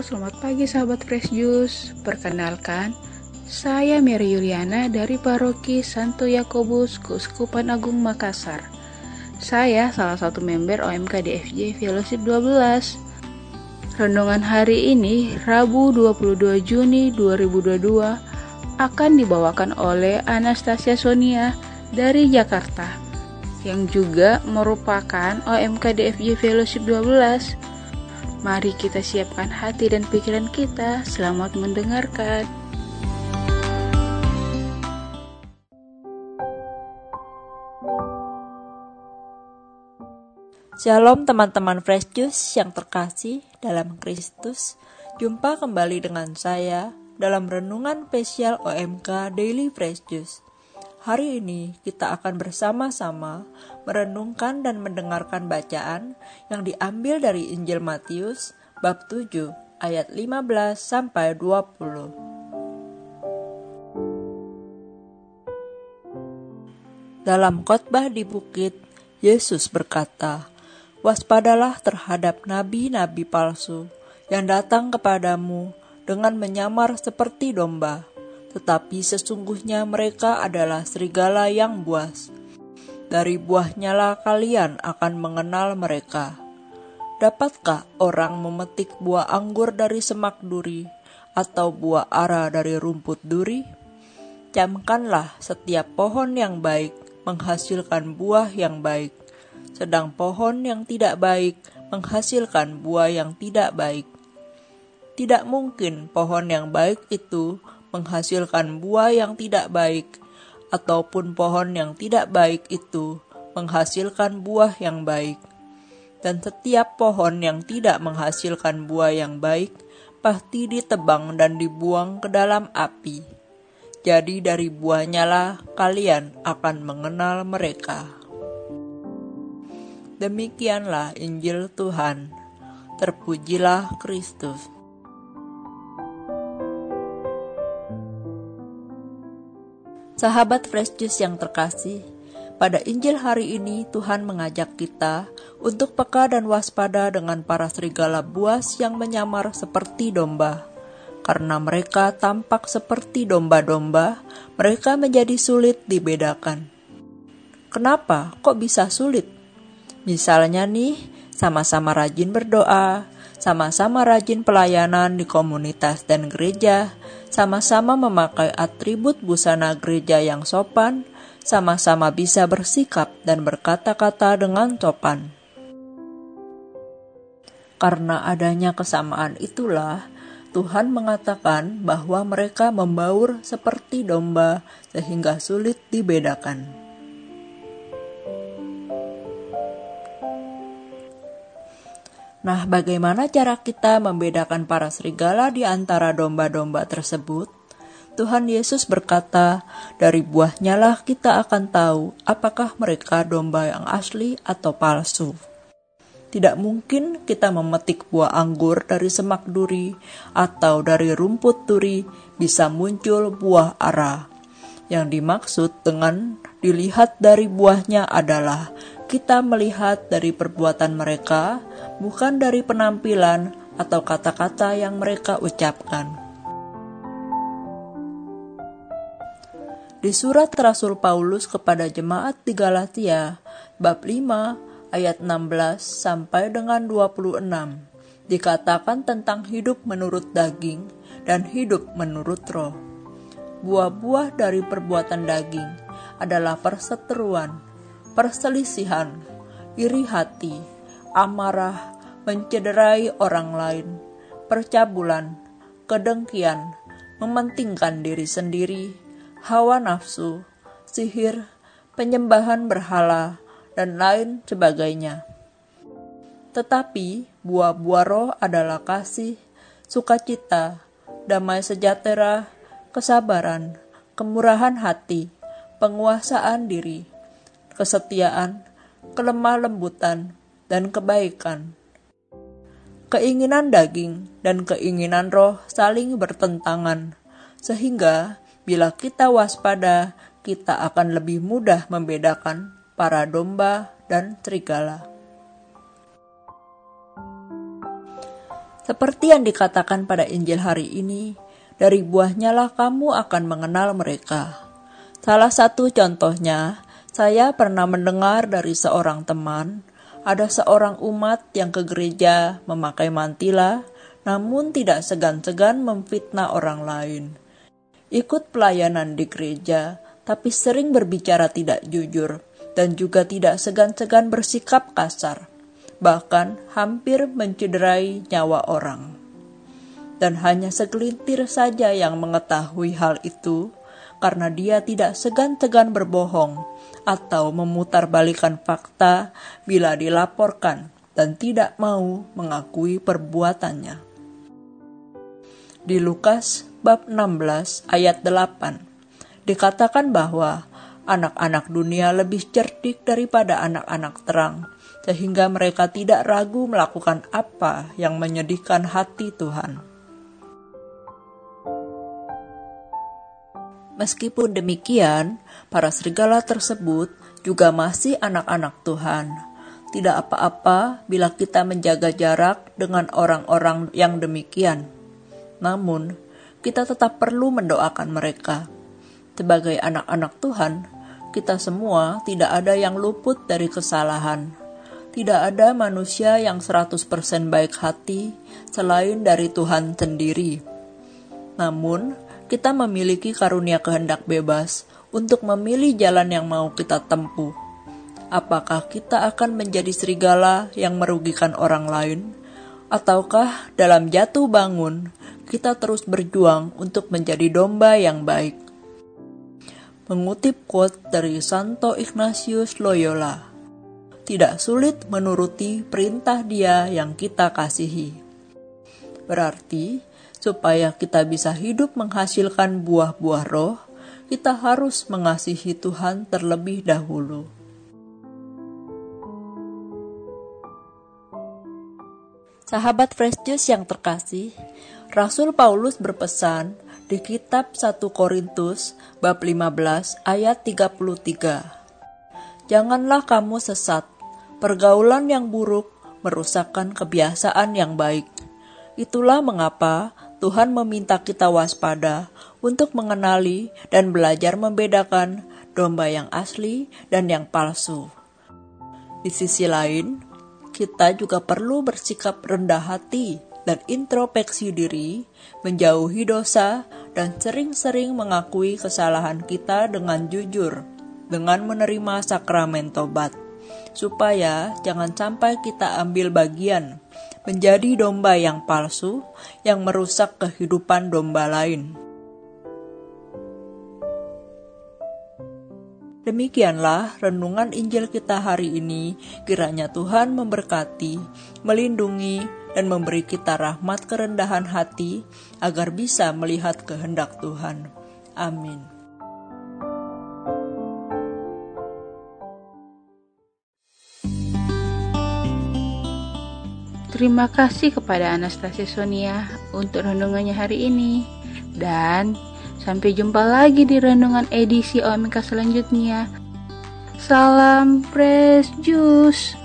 Selamat pagi sahabat Fresh Juice. Perkenalkan, saya Mary Yuliana dari Paroki Santo Yakobus, Keuskupan Agung Makassar. Saya salah satu member OMK DFJ Fellowship 12. Renungan hari ini, Rabu 22 Juni 2022, akan dibawakan oleh Anastasia Sonia dari Jakarta, yang juga merupakan OMK DFJ Fellowship 12 Mari kita siapkan hati dan pikiran kita. Selamat mendengarkan. Shalom teman-teman Fresh Juice yang terkasih dalam Kristus. Jumpa kembali dengan saya dalam renungan spesial OMK Daily Fresh Juice. Hari ini kita akan bersama-sama merenungkan dan mendengarkan bacaan yang diambil dari Injil Matius bab 7 ayat 15 sampai 20. Dalam khotbah di bukit, Yesus berkata, "Waspadalah terhadap nabi-nabi palsu yang datang kepadamu dengan menyamar seperti domba." Tetapi sesungguhnya mereka adalah serigala yang buas. Dari buahnya lah kalian akan mengenal mereka. Dapatkah orang memetik buah anggur dari semak duri atau buah ara dari rumput duri? Camkanlah setiap pohon yang baik menghasilkan buah yang baik, sedang pohon yang tidak baik menghasilkan buah yang tidak baik. Tidak mungkin pohon yang baik itu menghasilkan buah yang tidak baik, ataupun pohon yang tidak baik itu menghasilkan buah yang baik. Dan setiap pohon yang tidak menghasilkan buah yang baik pasti ditebang dan dibuang ke dalam api. Jadi dari buahnya lah kalian akan mengenal mereka. Demikianlah Injil Tuhan. Terpujilah Kristus. Sahabat Fresh Juice yang terkasih, pada Injil hari ini Tuhan mengajak kita untuk peka dan waspada dengan para serigala buas yang menyamar seperti domba. Karena mereka tampak seperti domba-domba, mereka menjadi sulit dibedakan. Kenapa kok bisa sulit? Misalnya nih, sama-sama rajin berdoa, sama-sama rajin pelayanan di komunitas dan gereja, sama-sama memakai atribut busana gereja yang sopan, sama-sama bisa bersikap dan berkata-kata dengan sopan. Karena adanya kesamaan itulah, Tuhan mengatakan bahwa mereka membaur seperti domba sehingga sulit dibedakan. Nah, bagaimana cara kita membedakan para serigala di antara domba-domba tersebut? Tuhan Yesus berkata, "Dari buahnya lah kita akan tahu apakah mereka domba yang asli atau palsu." Tidak mungkin kita memetik buah anggur dari semak duri atau dari rumput duri bisa muncul buah ara. Yang dimaksud dengan dilihat dari buahnya adalah kita melihat dari perbuatan mereka, bukan dari penampilan atau kata-kata yang mereka ucapkan. Di surat Rasul Paulus kepada jemaat di Galatia, bab 5 ayat 16 sampai dengan 26, dikatakan tentang hidup menurut daging dan hidup menurut roh. Buah-buah dari perbuatan daging adalah perseteruan, perselisihan, iri hati, amarah, mencederai orang lain, percabulan, kedengkian, mementingkan diri sendiri, hawa nafsu, sihir, penyembahan berhala, dan lain sebagainya. Tetapi buah-buah roh adalah kasih, sukacita, damai sejahtera, kesabaran, kemurahan hati, penguasaan diri, kesetiaan, kelemah lembutan, dan kebaikan. Keinginan daging dan keinginan roh saling bertentangan, sehingga bila kita waspada, kita akan lebih mudah membedakan para domba dan serigala. Seperti yang dikatakan pada Injil hari ini, dari buahnya lah kamu akan mengenal mereka. Salah satu contohnya, saya pernah mendengar dari seorang teman, ada seorang umat yang ke gereja memakai mantila, namun tidak segan-segan memfitnah orang lain. Ikut pelayanan di gereja, tapi sering berbicara tidak jujur, dan juga tidak segan-segan bersikap kasar, bahkan hampir mencederai nyawa orang. Dan hanya segelintir saja yang mengetahui hal itu, karena dia tidak segan-segan berbohong atau memutarbalikan fakta bila dilaporkan dan tidak mau mengakui perbuatannya. Di Lukas bab 16 ayat 8 dikatakan bahwa anak-anak dunia lebih cerdik daripada anak-anak terang sehingga mereka tidak ragu melakukan apa yang menyedihkan hati Tuhan. Meskipun demikian, para serigala tersebut juga masih anak-anak Tuhan. Tidak apa-apa bila kita menjaga jarak dengan orang-orang yang demikian. Namun, kita tetap perlu mendoakan mereka. Sebagai anak-anak Tuhan, kita semua tidak ada yang luput dari kesalahan. Tidak ada manusia yang 100% baik hati selain dari Tuhan sendiri. Namun, kita memiliki karunia kehendak bebas untuk memilih jalan yang mau kita tempuh. Apakah kita akan menjadi serigala yang merugikan orang lain, ataukah dalam jatuh bangun kita terus berjuang untuk menjadi domba yang baik? Mengutip quote dari Santo Ignatius Loyola, tidak sulit menuruti perintah Dia yang kita kasihi. Berarti, Supaya kita bisa hidup menghasilkan buah-buah roh, kita harus mengasihi Tuhan terlebih dahulu. Sahabat Fresh Juice yang terkasih, Rasul Paulus berpesan di kitab 1 Korintus bab 15 ayat 33. Janganlah kamu sesat, pergaulan yang buruk merusakkan kebiasaan yang baik. Itulah mengapa Tuhan meminta kita waspada untuk mengenali dan belajar membedakan domba yang asli dan yang palsu. Di sisi lain, kita juga perlu bersikap rendah hati dan introspeksi diri, menjauhi dosa, dan sering-sering mengakui kesalahan kita dengan jujur, dengan menerima sakramen tobat, supaya jangan sampai kita ambil bagian menjadi domba yang palsu yang merusak kehidupan domba lain. Demikianlah renungan Injil kita hari ini. Kiranya Tuhan memberkati, melindungi, dan memberi kita rahmat kerendahan hati agar bisa melihat kehendak Tuhan. Amin. Terima kasih kepada Anastasia Sonia untuk renungannya hari ini. Dan sampai jumpa lagi di renungan edisi OMK selanjutnya. Salam Fresh Juice.